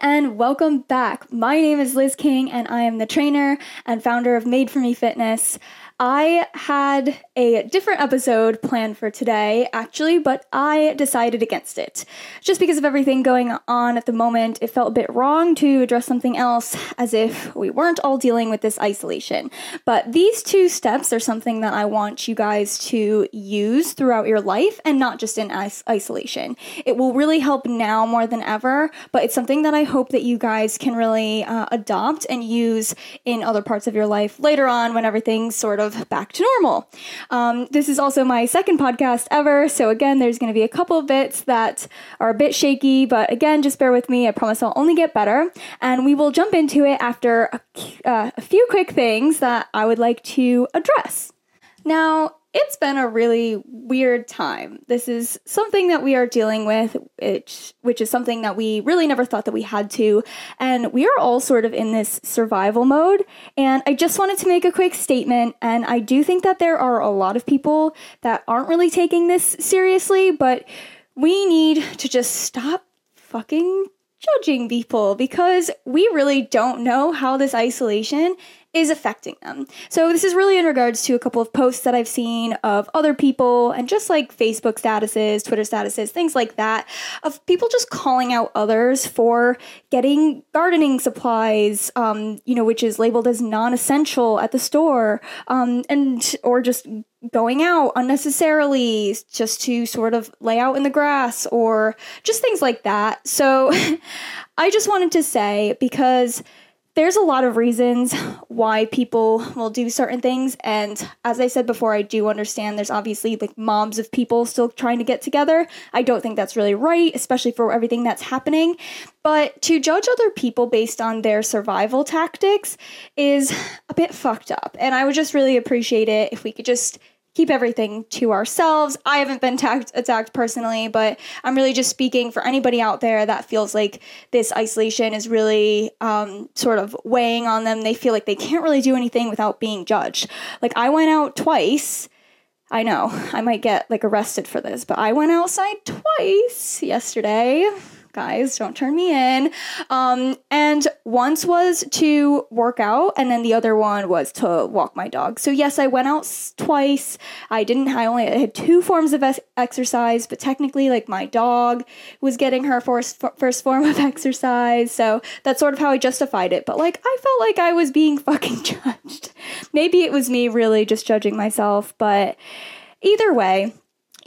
and welcome back. My name is Liz King, and I am the trainer and founder of Made for Me Fitness. I had a different episode planned for today, actually, but I decided against it. Just because of everything going on at the moment, it felt a bit wrong to address something else as if we weren't all dealing with this isolation. But these two steps are something that I want you guys to use throughout your life and not just in is- isolation. It will really help now more than ever, but it's something that I hope that you guys can really uh, adopt and use in other parts of your life later on when everything's sort of back to normal. Um, this is also my second podcast ever, so again, there's going to be a couple of bits that are a bit shaky, but again, just bear with me. I promise I'll only get better, and we will jump into it after a, uh, a few quick things that I would like to address. Now, it's been a really weird time. This is something that we are dealing with, which, which is something that we really never thought that we had to. And we are all sort of in this survival mode. And I just wanted to make a quick statement. And I do think that there are a lot of people that aren't really taking this seriously, but we need to just stop fucking judging people because we really don't know how this isolation is affecting them. So, this is really in regards to a couple of posts that I've seen of other people and just like Facebook statuses, Twitter statuses, things like that, of people just calling out others for getting gardening supplies, um, you know, which is labeled as non essential at the store, um, and or just going out unnecessarily just to sort of lay out in the grass or just things like that. So, I just wanted to say because there's a lot of reasons why people will do certain things. And as i said before i do understand there's obviously like mobs of people still trying to get together. I don't think that's really right especially for everything that's happening. But to judge other people based on their survival tactics is a bit fucked up. And i would just really appreciate it if we could just keep everything to ourselves. I haven't been tagged, attacked personally, but I'm really just speaking for anybody out there that feels like this isolation is really um, sort of weighing on them. They feel like they can't really do anything without being judged. Like, I went out twice. I know I might get like arrested for this, but I went outside twice yesterday guys, don't turn me in. Um, and once was to work out, and then the other one was to walk my dog. So yes, I went out twice. I didn't. I only had two forms of exercise, but technically, like my dog was getting her first first form of exercise. So that's sort of how I justified it. But like, I felt like I was being fucking judged. Maybe it was me really just judging myself, but either way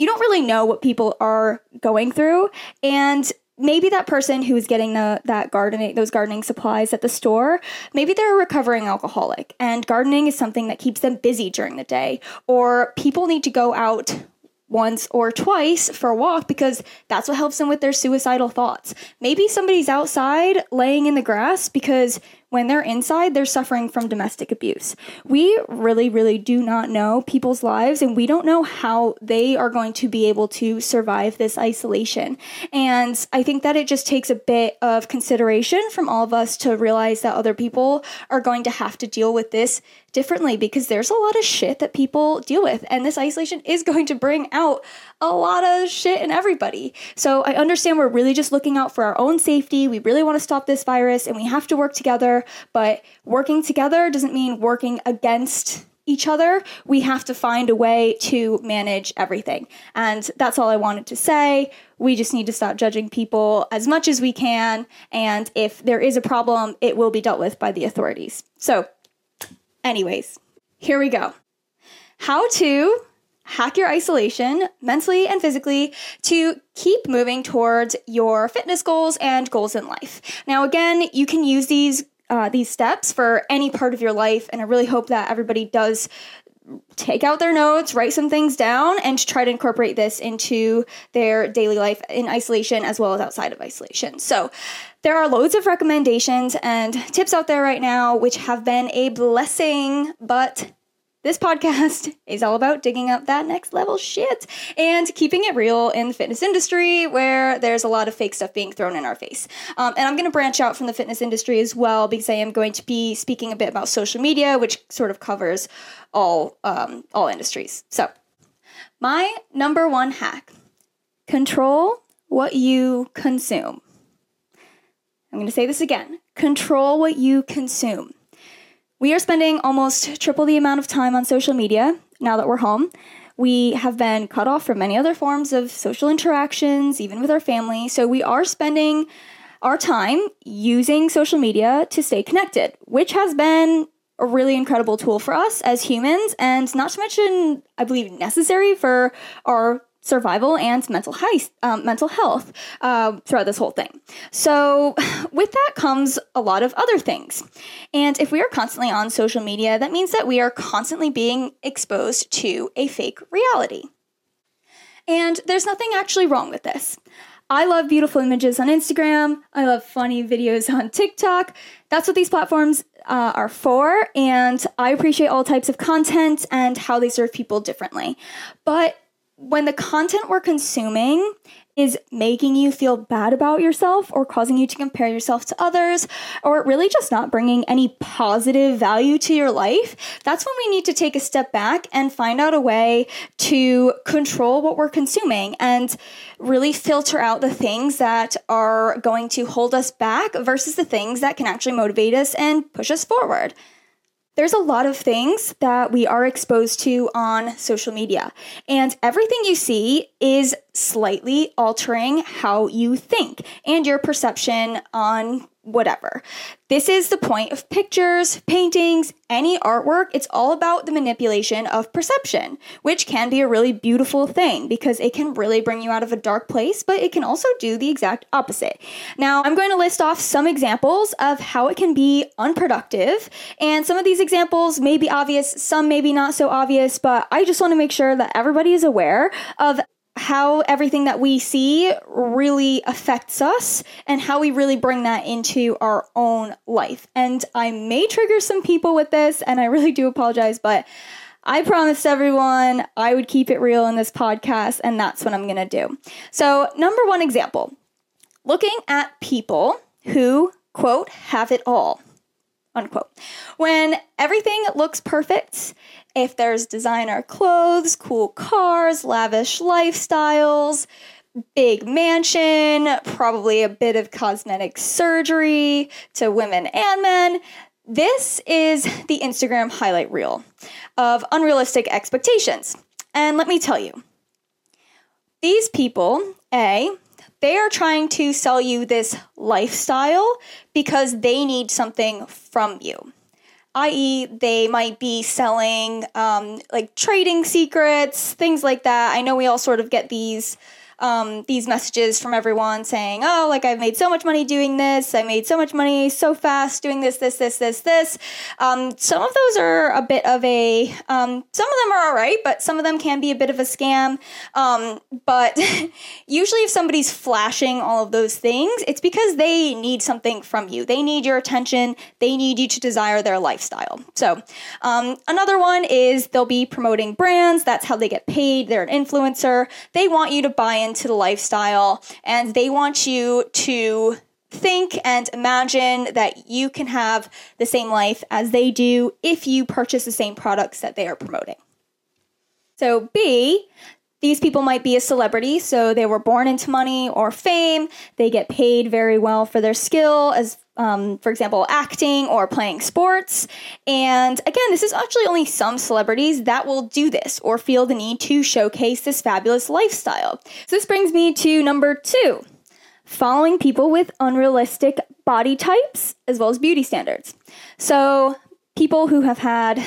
you don't really know what people are going through and maybe that person who is getting the that gardening those gardening supplies at the store maybe they're a recovering alcoholic and gardening is something that keeps them busy during the day or people need to go out once or twice for a walk because that's what helps them with their suicidal thoughts. Maybe somebody's outside laying in the grass because when they're inside, they're suffering from domestic abuse. We really, really do not know people's lives, and we don't know how they are going to be able to survive this isolation. And I think that it just takes a bit of consideration from all of us to realize that other people are going to have to deal with this differently because there's a lot of shit that people deal with, and this isolation is going to bring out a lot of shit in everybody. So I understand we're really just looking out for our own safety. We really want to stop this virus, and we have to work together but working together doesn't mean working against each other. We have to find a way to manage everything. And that's all I wanted to say. We just need to stop judging people as much as we can. And if there is a problem, it will be dealt with by the authorities. So, anyways, here we go. How to hack your isolation mentally and physically to keep moving towards your fitness goals and goals in life. Now, again, you can use these uh, these steps for any part of your life. And I really hope that everybody does take out their notes, write some things down, and try to incorporate this into their daily life in isolation as well as outside of isolation. So, there are loads of recommendations and tips out there right now, which have been a blessing, but this podcast is all about digging up that next level shit and keeping it real in the fitness industry where there's a lot of fake stuff being thrown in our face. Um, and I'm going to branch out from the fitness industry as well because I am going to be speaking a bit about social media, which sort of covers all um, all industries. So, my number one hack: control what you consume. I'm going to say this again control what you consume. We are spending almost triple the amount of time on social media now that we're home. We have been cut off from many other forms of social interactions, even with our family. So we are spending our time using social media to stay connected, which has been a really incredible tool for us as humans, and not to mention, I believe, necessary for our survival and mental health, um, mental health uh, throughout this whole thing. So, with that comes a lot of other things. And if we are constantly on social media, that means that we are constantly being exposed to a fake reality. And there's nothing actually wrong with this. I love beautiful images on Instagram. I love funny videos on TikTok. That's what these platforms uh, are for. And I appreciate all types of content and how they serve people differently. But when the content we're consuming is making you feel bad about yourself or causing you to compare yourself to others or really just not bringing any positive value to your life, that's when we need to take a step back and find out a way to control what we're consuming and really filter out the things that are going to hold us back versus the things that can actually motivate us and push us forward. There's a lot of things that we are exposed to on social media, and everything you see is slightly altering how you think and your perception on whatever. This is the point of pictures, paintings, any artwork. It's all about the manipulation of perception, which can be a really beautiful thing because it can really bring you out of a dark place, but it can also do the exact opposite. Now, I'm going to list off some examples of how it can be unproductive, and some of these examples may be obvious, some maybe not so obvious, but I just want to make sure that everybody is aware of how everything that we see really affects us and how we really bring that into our own life. And I may trigger some people with this, and I really do apologize, but I promised everyone I would keep it real in this podcast, and that's what I'm gonna do. So, number one example looking at people who, quote, have it all unquote. When everything looks perfect, if there's designer clothes, cool cars, lavish lifestyles, big mansion, probably a bit of cosmetic surgery to women and men, this is the Instagram highlight reel of unrealistic expectations. And let me tell you, these people, A, they are trying to sell you this lifestyle because they need something from you. I.e., they might be selling um, like trading secrets, things like that. I know we all sort of get these um, these messages from everyone saying, oh, like I've made so much money doing this. I made so much money so fast doing this, this, this, this, this. Um, some of those are a bit of a, um, some of them are all right, but some of them can be a bit of a scam. Um, but usually, if somebody's flashing all of those things, it's because they need something from you. They need your attention. They need you to desire their lifestyle. So, um, another one is they'll be promoting brands. That's how they get paid. They're an influencer. They want you to buy in into the lifestyle and they want you to think and imagine that you can have the same life as they do if you purchase the same products that they are promoting. So, B, these people might be a celebrity, so they were born into money or fame. They get paid very well for their skill, as um, for example, acting or playing sports. And again, this is actually only some celebrities that will do this or feel the need to showcase this fabulous lifestyle. So this brings me to number two following people with unrealistic body types as well as beauty standards. So, people who have had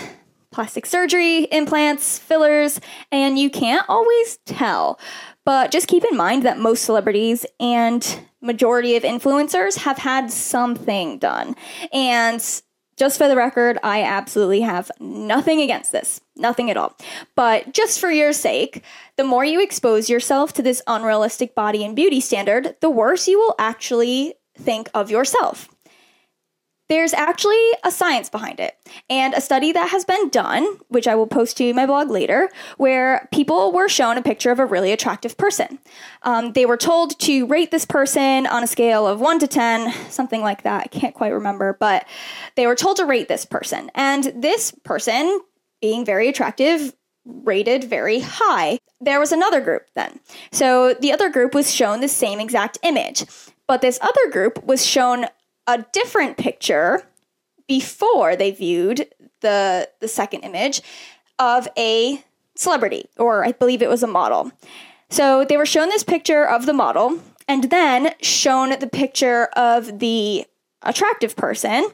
plastic surgery, implants, fillers, and you can't always tell. But just keep in mind that most celebrities and majority of influencers have had something done. And just for the record, I absolutely have nothing against this. Nothing at all. But just for your sake, the more you expose yourself to this unrealistic body and beauty standard, the worse you will actually think of yourself. There's actually a science behind it, and a study that has been done, which I will post to my blog later, where people were shown a picture of a really attractive person. Um, they were told to rate this person on a scale of 1 to 10, something like that. I can't quite remember, but they were told to rate this person. And this person, being very attractive, rated very high. There was another group then. So the other group was shown the same exact image. But this other group was shown a different picture before they viewed the the second image of a celebrity or I believe it was a model. So they were shown this picture of the model and then shown the picture of the attractive person.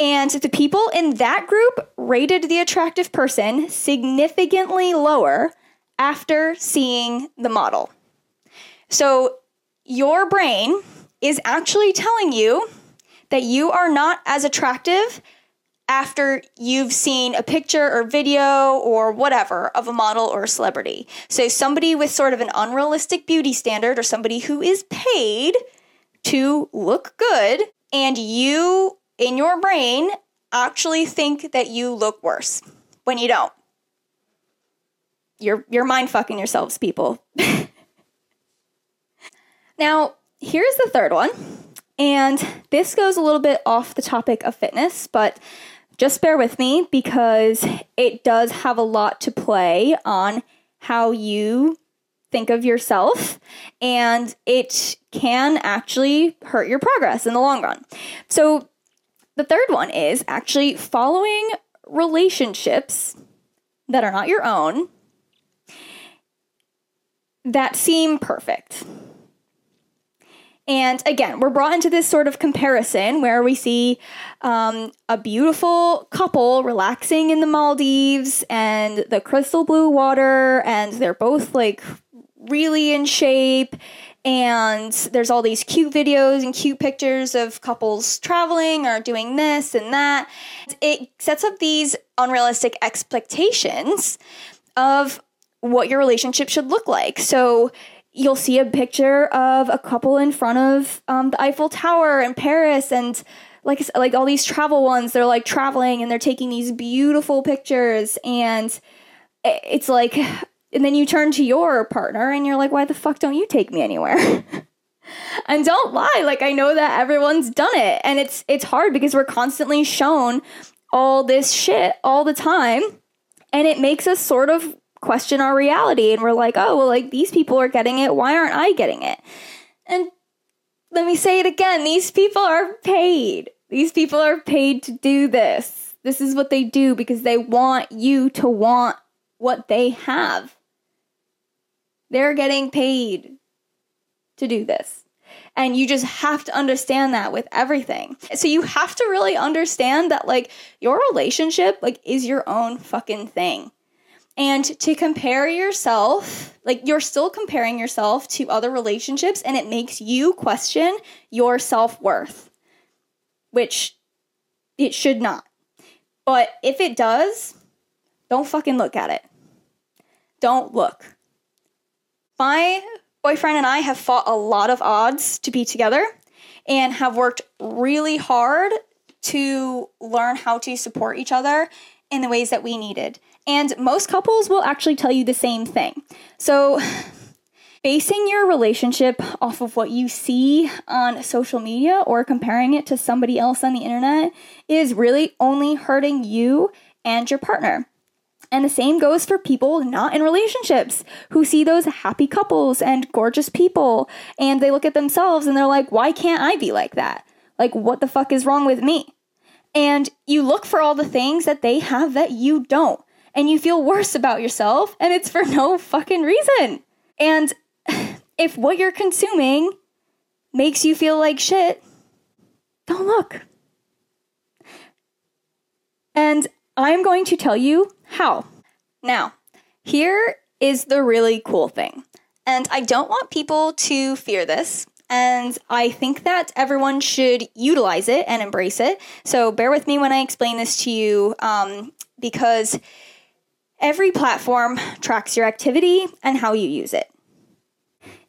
And the people in that group rated the attractive person significantly lower after seeing the model. So your brain is actually telling you that you are not as attractive after you've seen a picture or video or whatever of a model or a celebrity. So, somebody with sort of an unrealistic beauty standard or somebody who is paid to look good, and you in your brain actually think that you look worse when you don't. You're, you're mind fucking yourselves, people. now, here's the third one. And this goes a little bit off the topic of fitness, but just bear with me because it does have a lot to play on how you think of yourself and it can actually hurt your progress in the long run. So, the third one is actually following relationships that are not your own that seem perfect. And again, we're brought into this sort of comparison where we see um, a beautiful couple relaxing in the Maldives and the crystal blue water, and they're both like really in shape. And there's all these cute videos and cute pictures of couples traveling or doing this and that. It sets up these unrealistic expectations of what your relationship should look like. So you'll see a picture of a couple in front of um, the Eiffel Tower in Paris and like like all these travel ones. They're like traveling and they're taking these beautiful pictures and it's like and then you turn to your partner and you're like why the fuck don't you take me anywhere? And don't lie like i know that everyone's done it and it's it's hard because we're constantly shown all this shit all the time and it makes us sort of question our reality and we're like, oh, well, like these people are getting it. Why aren't I getting it? And let me say it again these people are paid. These people are paid to do this. This is what they do because they want you to want what they have. They're getting paid to do this. And you just have to understand that with everything. So you have to really understand that like your relationship like is your own fucking thing and to compare yourself like you're still comparing yourself to other relationships and it makes you question your self-worth which it should not. But if it does don't fucking look at it. Don't look. My boyfriend and i have fought a lot of odds to be together and have worked really hard to learn how to support each other in the ways that we needed and most couples will actually tell you the same thing. So, basing your relationship off of what you see on social media or comparing it to somebody else on the internet is really only hurting you and your partner. And the same goes for people not in relationships who see those happy couples and gorgeous people and they look at themselves and they're like, why can't I be like that? Like, what the fuck is wrong with me? And you look for all the things that they have that you don't and you feel worse about yourself, and it's for no fucking reason. And if what you're consuming makes you feel like shit, don't look. And I'm going to tell you how. Now, here is the really cool thing. And I don't want people to fear this. And I think that everyone should utilize it and embrace it. So bear with me when I explain this to you um, because Every platform tracks your activity and how you use it.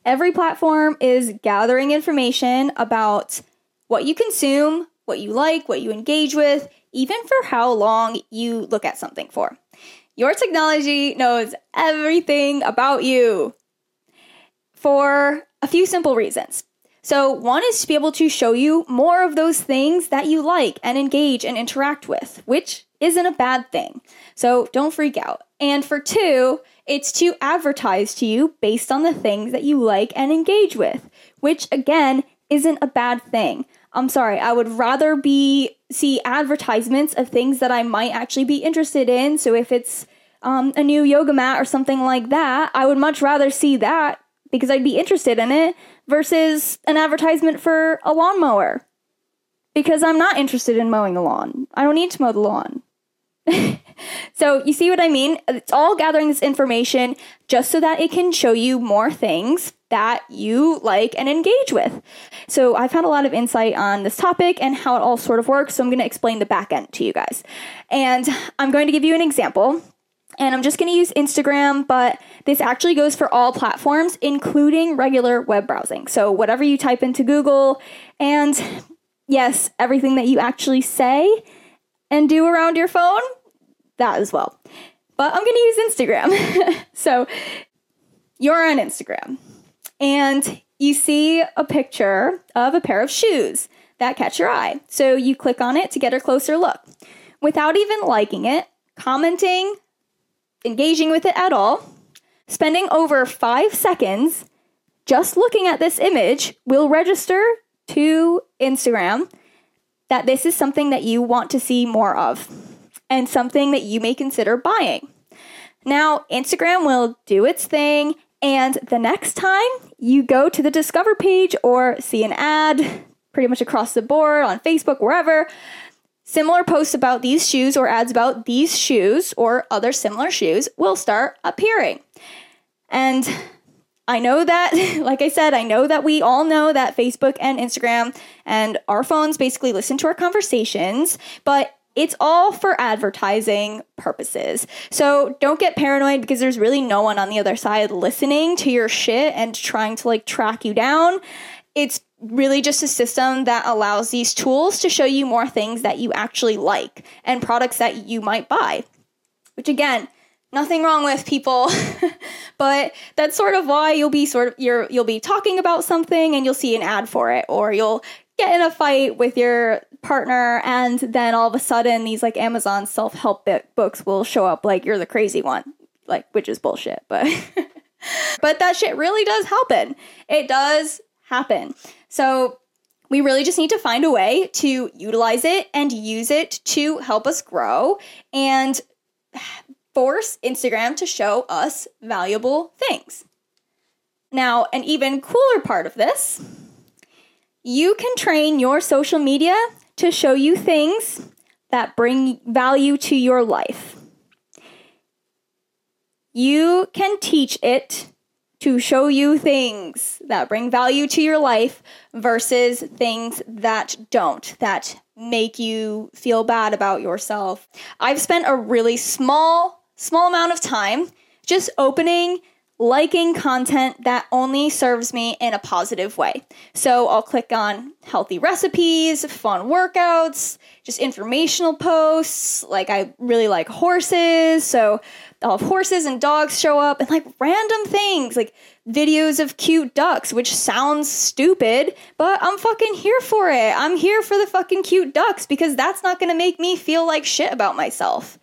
Every platform is gathering information about what you consume, what you like, what you engage with, even for how long you look at something for. Your technology knows everything about you for a few simple reasons. So, one is to be able to show you more of those things that you like and engage and interact with, which isn't a bad thing. So don't freak out. And for two, it's to advertise to you based on the things that you like and engage with, which again isn't a bad thing. I'm sorry, I would rather be see advertisements of things that I might actually be interested in. So if it's um, a new yoga mat or something like that, I would much rather see that because I'd be interested in it versus an advertisement for a lawnmower because I'm not interested in mowing the lawn. I don't need to mow the lawn. so, you see what I mean? It's all gathering this information just so that it can show you more things that you like and engage with. So, I've had a lot of insight on this topic and how it all sort of works. So, I'm going to explain the back end to you guys. And I'm going to give you an example. And I'm just going to use Instagram, but this actually goes for all platforms, including regular web browsing. So, whatever you type into Google, and yes, everything that you actually say and do around your phone, that as well. But I'm going to use Instagram. so, you're on Instagram and you see a picture of a pair of shoes that catch your eye. So, you click on it to get a closer look. Without even liking it, commenting, engaging with it at all, spending over five seconds just looking at this image will register to Instagram that this is something that you want to see more of and something that you may consider buying. Now, Instagram will do its thing, and the next time you go to the Discover page or see an ad, pretty much across the board on Facebook, wherever, Similar posts about these shoes or ads about these shoes or other similar shoes will start appearing. And I know that, like I said, I know that we all know that Facebook and Instagram and our phones basically listen to our conversations, but it's all for advertising purposes. So don't get paranoid because there's really no one on the other side listening to your shit and trying to like track you down. It's really just a system that allows these tools to show you more things that you actually like and products that you might buy. Which again, nothing wrong with people, but that's sort of why you'll be sort of you're you'll be talking about something and you'll see an ad for it or you'll get in a fight with your partner and then all of a sudden these like Amazon self-help books will show up like you're the crazy one, like which is bullshit, but but that shit really does happen. It does happen. So we really just need to find a way to utilize it and use it to help us grow and force Instagram to show us valuable things. Now, an even cooler part of this, you can train your social media to show you things that bring value to your life. You can teach it to show you things that bring value to your life versus things that don't, that make you feel bad about yourself. I've spent a really small, small amount of time just opening liking content that only serves me in a positive way. So I'll click on healthy recipes, fun workouts, just informational posts. Like I really like horses, so I'll have horses and dogs show up and like random things, like videos of cute ducks, which sounds stupid, but I'm fucking here for it. I'm here for the fucking cute ducks because that's not gonna make me feel like shit about myself.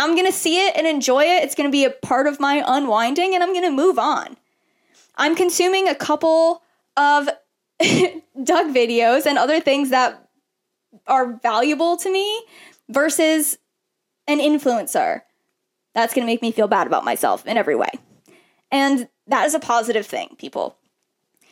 I'm gonna see it and enjoy it. It's gonna be a part of my unwinding and I'm gonna move on. I'm consuming a couple of duck videos and other things that are valuable to me versus an influencer. That's gonna make me feel bad about myself in every way. And that is a positive thing, people.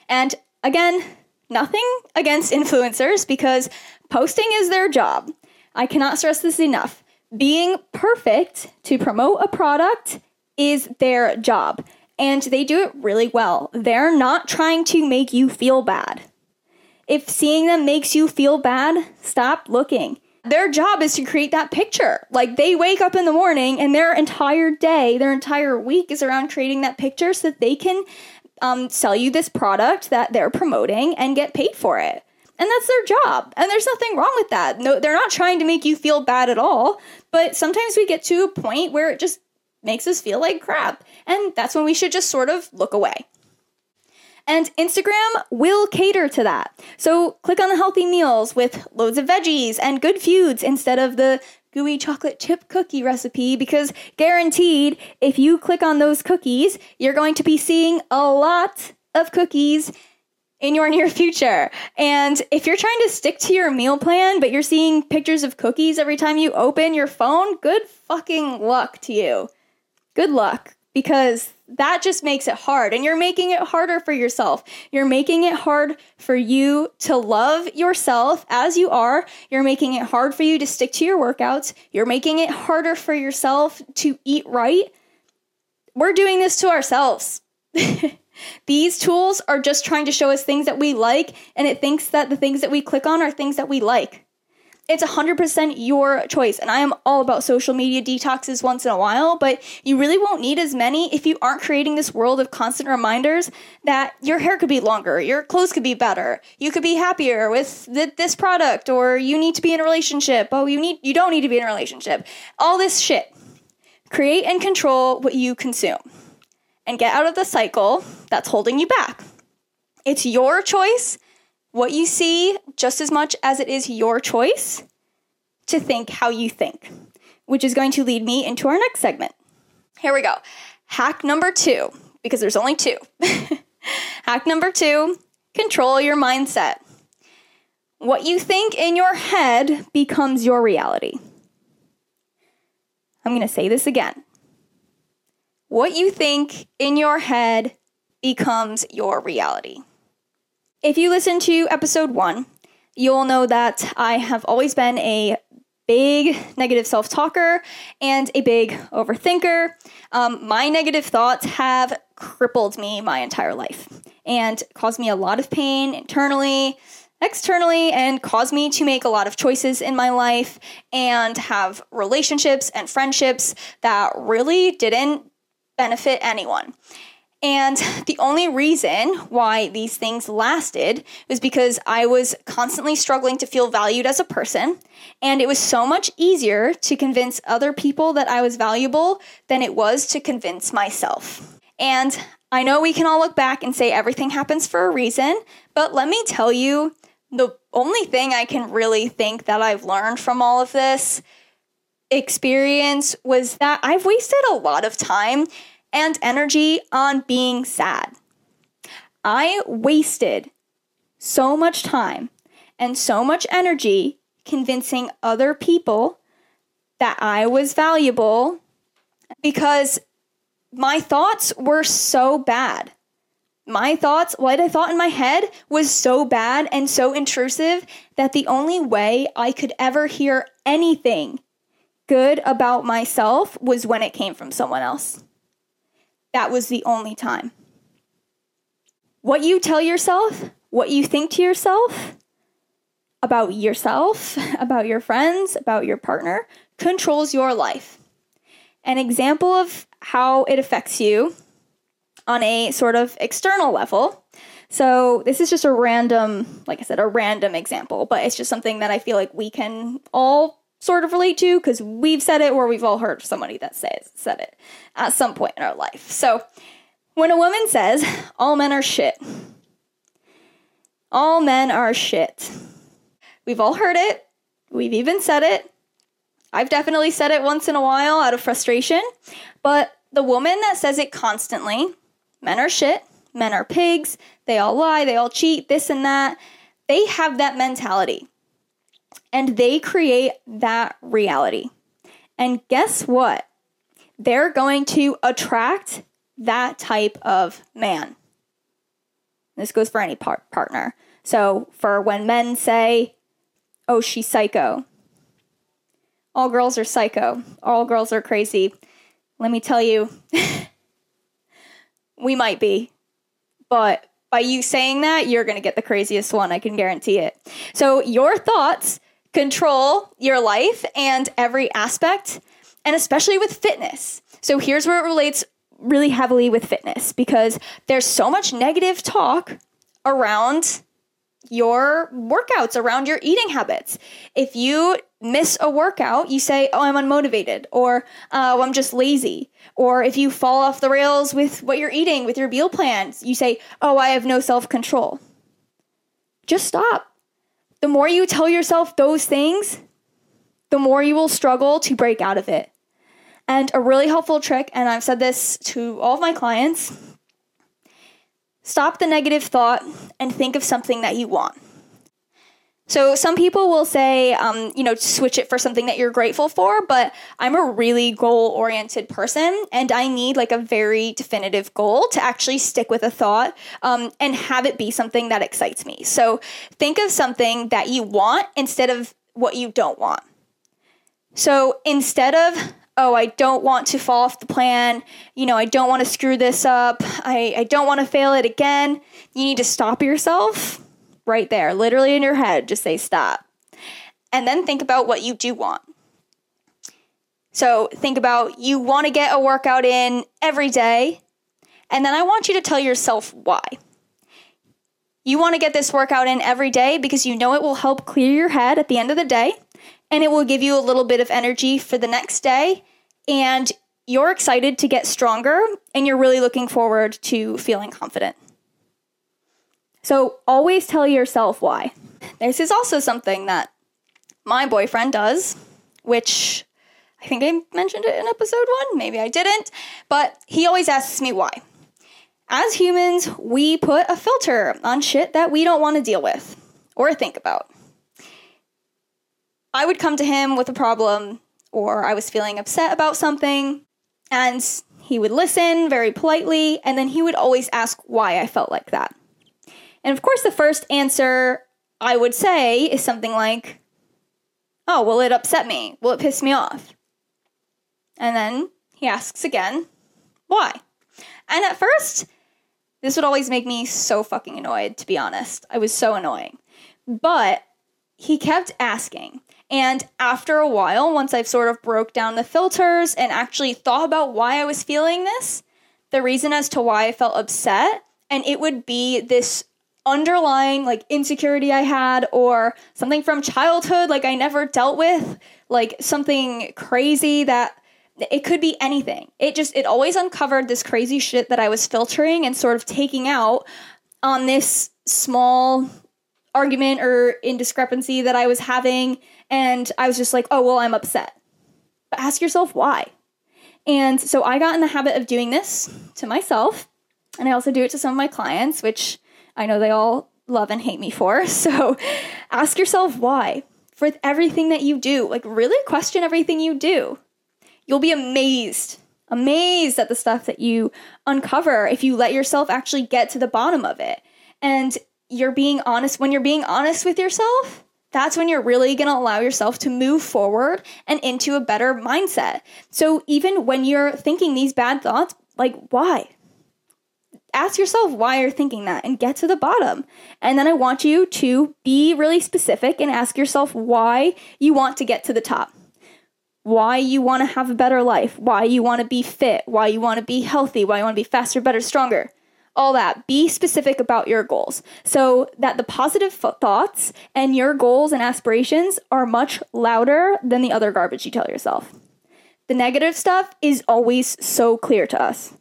And again, nothing against influencers because posting is their job. I cannot stress this enough being perfect to promote a product is their job. And they do it really well. They're not trying to make you feel bad. If seeing them makes you feel bad, stop looking. Their job is to create that picture. Like they wake up in the morning and their entire day, their entire week is around creating that picture so that they can um, sell you this product that they're promoting and get paid for it. And that's their job. And there's nothing wrong with that. No, they're not trying to make you feel bad at all. But sometimes we get to a point where it just makes us feel like crap. And that's when we should just sort of look away. And Instagram will cater to that. So click on the healthy meals with loads of veggies and good foods instead of the gooey chocolate chip cookie recipe because guaranteed, if you click on those cookies, you're going to be seeing a lot of cookies in your near future. And if you're trying to stick to your meal plan, but you're seeing pictures of cookies every time you open your phone, good fucking luck to you. Good luck because that just makes it hard and you're making it harder for yourself. You're making it hard for you to love yourself as you are. You're making it hard for you to stick to your workouts. You're making it harder for yourself to eat right. We're doing this to ourselves. These tools are just trying to show us things that we like, and it thinks that the things that we click on are things that we like. It's 100% your choice, and I am all about social media detoxes once in a while, but you really won't need as many if you aren't creating this world of constant reminders that your hair could be longer, your clothes could be better, you could be happier with th- this product, or you need to be in a relationship. Oh, you need you don't need to be in a relationship. All this shit. Create and control what you consume and get out of the cycle that's holding you back. It's your choice what you see just as much as it is your choice to think how you think, which is going to lead me into our next segment. Here we go. Hack number two, because there's only two. Hack number two control your mindset. What you think in your head becomes your reality. I'm going to say this again. What you think in your head becomes your reality. If you listen to episode one, you'll know that I have always been a big negative self talker and a big overthinker. Um, my negative thoughts have crippled me my entire life and caused me a lot of pain internally, externally, and caused me to make a lot of choices in my life and have relationships and friendships that really didn't benefit anyone. And the only reason why these things lasted was because I was constantly struggling to feel valued as a person. And it was so much easier to convince other people that I was valuable than it was to convince myself. And I know we can all look back and say everything happens for a reason, but let me tell you the only thing I can really think that I've learned from all of this experience was that I've wasted a lot of time and energy on being sad. I wasted so much time and so much energy convincing other people that I was valuable because my thoughts were so bad. My thoughts, what I thought in my head, was so bad and so intrusive that the only way I could ever hear anything good about myself was when it came from someone else. That was the only time. What you tell yourself, what you think to yourself about yourself, about your friends, about your partner, controls your life. An example of how it affects you on a sort of external level. So, this is just a random, like I said, a random example, but it's just something that I feel like we can all sort of relate to because we've said it or we've all heard somebody that says said it at some point in our life. So when a woman says all men are shit, all men are shit. We've all heard it. We've even said it. I've definitely said it once in a while out of frustration. But the woman that says it constantly, men are shit, men are pigs, they all lie, they all cheat, this and that, they have that mentality and they create that reality. And guess what? They're going to attract that type of man. This goes for any par- partner. So, for when men say, oh, she's psycho, all girls are psycho, all girls are crazy, let me tell you, we might be. But by you saying that, you're going to get the craziest one. I can guarantee it. So, your thoughts control your life and every aspect, and especially with fitness. So here's where it relates really heavily with fitness because there's so much negative talk around your workouts, around your eating habits. If you miss a workout, you say, Oh, I'm unmotivated, or Oh, I'm just lazy. Or if you fall off the rails with what you're eating, with your meal plans, you say, Oh, I have no self control. Just stop the more you tell yourself those things, the more you will struggle to break out of it. And a really helpful trick, and I've said this to all of my clients Stop the negative thought and think of something that you want. So some people will say, um, you know, switch it for something that you're grateful for, but I'm a really goal oriented person and I need like a very definitive goal to actually stick with a thought um, and have it be something that excites me. So think of something that you want instead of what you don't want. So instead of, oh, I don't want to fall off the plan, you know, I don't want to screw this up, I, I don't want to fail it again, you need to stop yourself right there, literally in your head. Just say stop. And then think about what you do want. So think about you want to get a workout in every day. And then I want you to tell yourself why. You want to get this workout in every day because you know it will help clear your head at the end of the day and it will give you a little bit of energy for the next day. And you're excited to get stronger and you're really looking forward to feeling confident. So always tell yourself why. This is also something that my boyfriend does, which I think I mentioned it in episode one, maybe I didn't, but he always asks me why. As humans, we put a filter on shit that we don't want to deal with or think about. I would come to him with a problem or I was feeling upset about something, and he would listen very politely, and then he would always ask why I felt like that. And of course, the first answer I would say is something like, Oh, will it upset me? Will it piss me off? And then he asks again, Why? And at first, this would always make me so fucking annoyed, to be honest. I was so annoying. But he kept asking. And after a while, once I've sort of broke down the filters and actually thought about why I was feeling this, the reason as to why I felt upset, and it would be this underlying like insecurity I had or something from childhood like I never dealt with, like something crazy that it could be anything. It just it always uncovered this crazy shit that I was filtering and sort of taking out on this small argument or indiscrepancy that I was having and I was just like, "Oh, well, I'm upset." But ask yourself why. And so I got in the habit of doing this to myself, and I also do it to some of my clients, which I know they all love and hate me for. So ask yourself why for everything that you do. Like, really question everything you do. You'll be amazed, amazed at the stuff that you uncover if you let yourself actually get to the bottom of it. And you're being honest. When you're being honest with yourself, that's when you're really going to allow yourself to move forward and into a better mindset. So even when you're thinking these bad thoughts, like, why? Ask yourself why you're thinking that and get to the bottom. And then I want you to be really specific and ask yourself why you want to get to the top. Why you want to have a better life, why you want to be fit, why you want to be healthy, why you want to be faster, better, stronger. All that. Be specific about your goals so that the positive thoughts and your goals and aspirations are much louder than the other garbage you tell yourself. The negative stuff is always so clear to us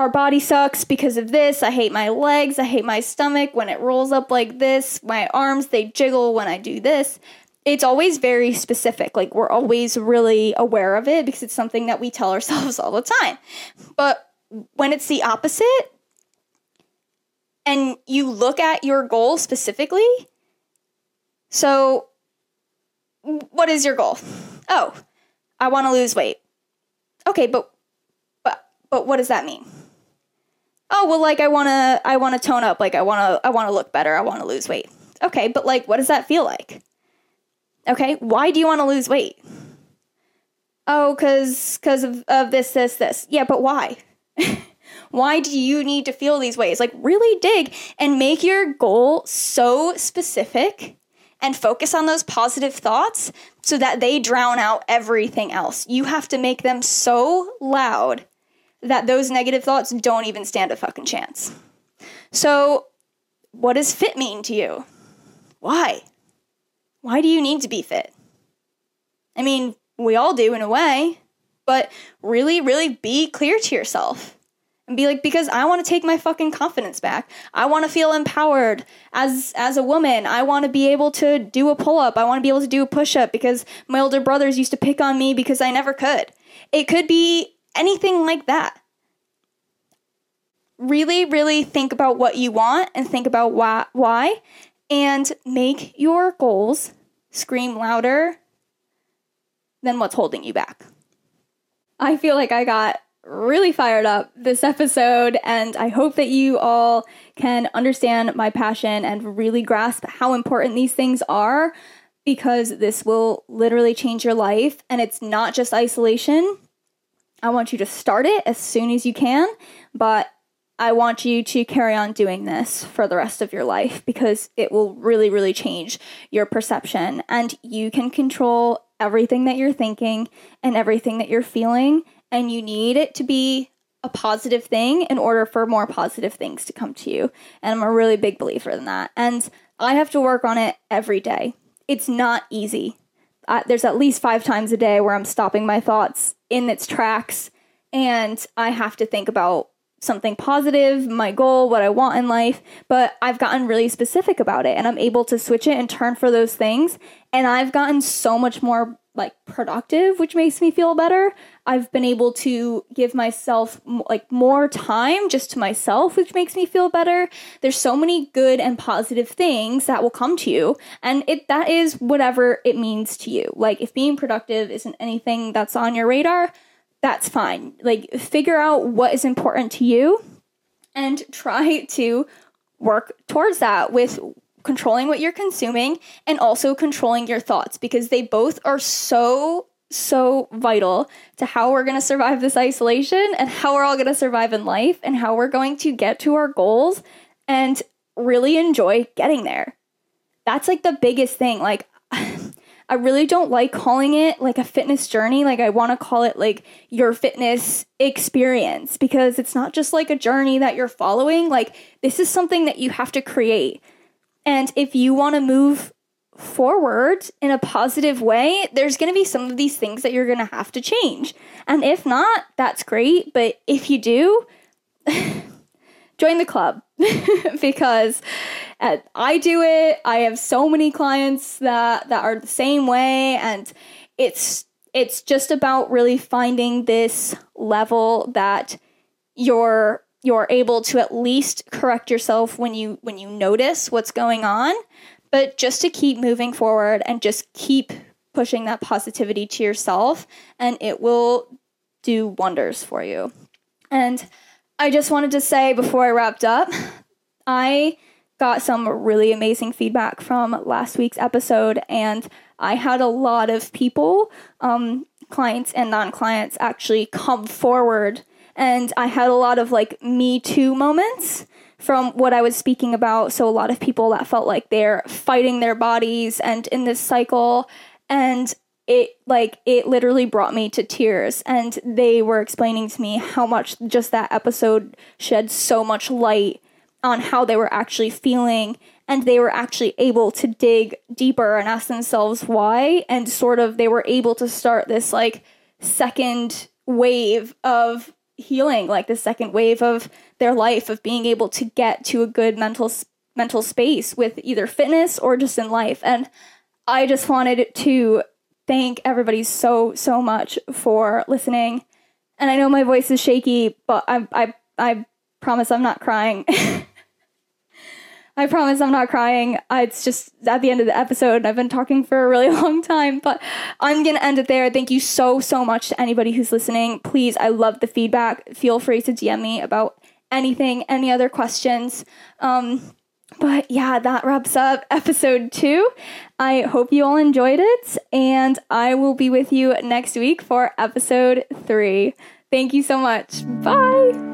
our body sucks because of this. I hate my legs. I hate my stomach when it rolls up like this. My arms, they jiggle when I do this. It's always very specific. Like, we're always really aware of it because it's something that we tell ourselves all the time. But when it's the opposite, and you look at your goal specifically, so what is your goal? Oh, I want to lose weight. Okay, but but but what does that mean? Oh well like i want to i want to tone up. Like i want to i want to look better. I want to lose weight. Okay but like what does that feel like? Okay why do you want to lose weight? Oh because because of, of this this this. Yeah but why? Why do you need to feel these ways? Like really dig and make your goal so specific and focus on those positive thoughts so that they drown out everything else. You have to make them so loud that those negative thoughts don't even stand a fucking chance. So, what does fit mean to you? Why? Why do you need to be fit? I mean, we all do in a way, but really, really be clear to yourself and be like because i want to take my fucking confidence back i want to feel empowered as as a woman i want to be able to do a pull-up i want to be able to do a push-up because my older brothers used to pick on me because i never could it could be anything like that. really, really think about what you want and think about why, why and make your goals scream louder than what's holding you back. I feel like I got really fired up this episode, and I hope that you all can understand my passion and really grasp how important these things are because this will literally change your life. And it's not just isolation. I want you to start it as soon as you can, but I want you to carry on doing this for the rest of your life because it will really, really change your perception. And you can control everything that you're thinking and everything that you're feeling. And you need it to be a positive thing in order for more positive things to come to you. And I'm a really big believer in that. And I have to work on it every day. It's not easy. There's at least five times a day where I'm stopping my thoughts in its tracks and I have to think about something positive, my goal, what I want in life, but I've gotten really specific about it and I'm able to switch it and turn for those things. And I've gotten so much more like productive, which makes me feel better. I've been able to give myself like more time just to myself, which makes me feel better. There's so many good and positive things that will come to you, and it that is whatever it means to you. Like if being productive isn't anything that's on your radar, that's fine. Like, figure out what is important to you and try to work towards that with controlling what you're consuming and also controlling your thoughts because they both are so so vital to how we're going to survive this isolation and how we're all going to survive in life and how we're going to get to our goals and really enjoy getting there. That's like the biggest thing. Like I really don't like calling it like a fitness journey. Like, I want to call it like your fitness experience because it's not just like a journey that you're following. Like, this is something that you have to create. And if you want to move forward in a positive way, there's going to be some of these things that you're going to have to change. And if not, that's great. But if you do, join the club because uh, I do it. I have so many clients that that are the same way and it's it's just about really finding this level that you're you're able to at least correct yourself when you when you notice what's going on, but just to keep moving forward and just keep pushing that positivity to yourself and it will do wonders for you. And I just wanted to say before I wrapped up, I got some really amazing feedback from last week's episode, and I had a lot of people, um, clients and non clients, actually come forward. And I had a lot of like me too moments from what I was speaking about. So, a lot of people that felt like they're fighting their bodies and in this cycle. And it like it literally brought me to tears and they were explaining to me how much just that episode shed so much light on how they were actually feeling and they were actually able to dig deeper and ask themselves why and sort of they were able to start this like second wave of healing like the second wave of their life of being able to get to a good mental mental space with either fitness or just in life and i just wanted to thank everybody so so much for listening. And I know my voice is shaky, but I I I promise I'm not crying. I promise I'm not crying. It's just at the end of the episode. And I've been talking for a really long time, but I'm going to end it there. Thank you so, so much to anybody who's listening. Please, I love the feedback. Feel free to DM me about anything, any other questions. Um, but yeah, that wraps up episode two. I hope you all enjoyed it, and I will be with you next week for episode three. Thank you so much. Bye.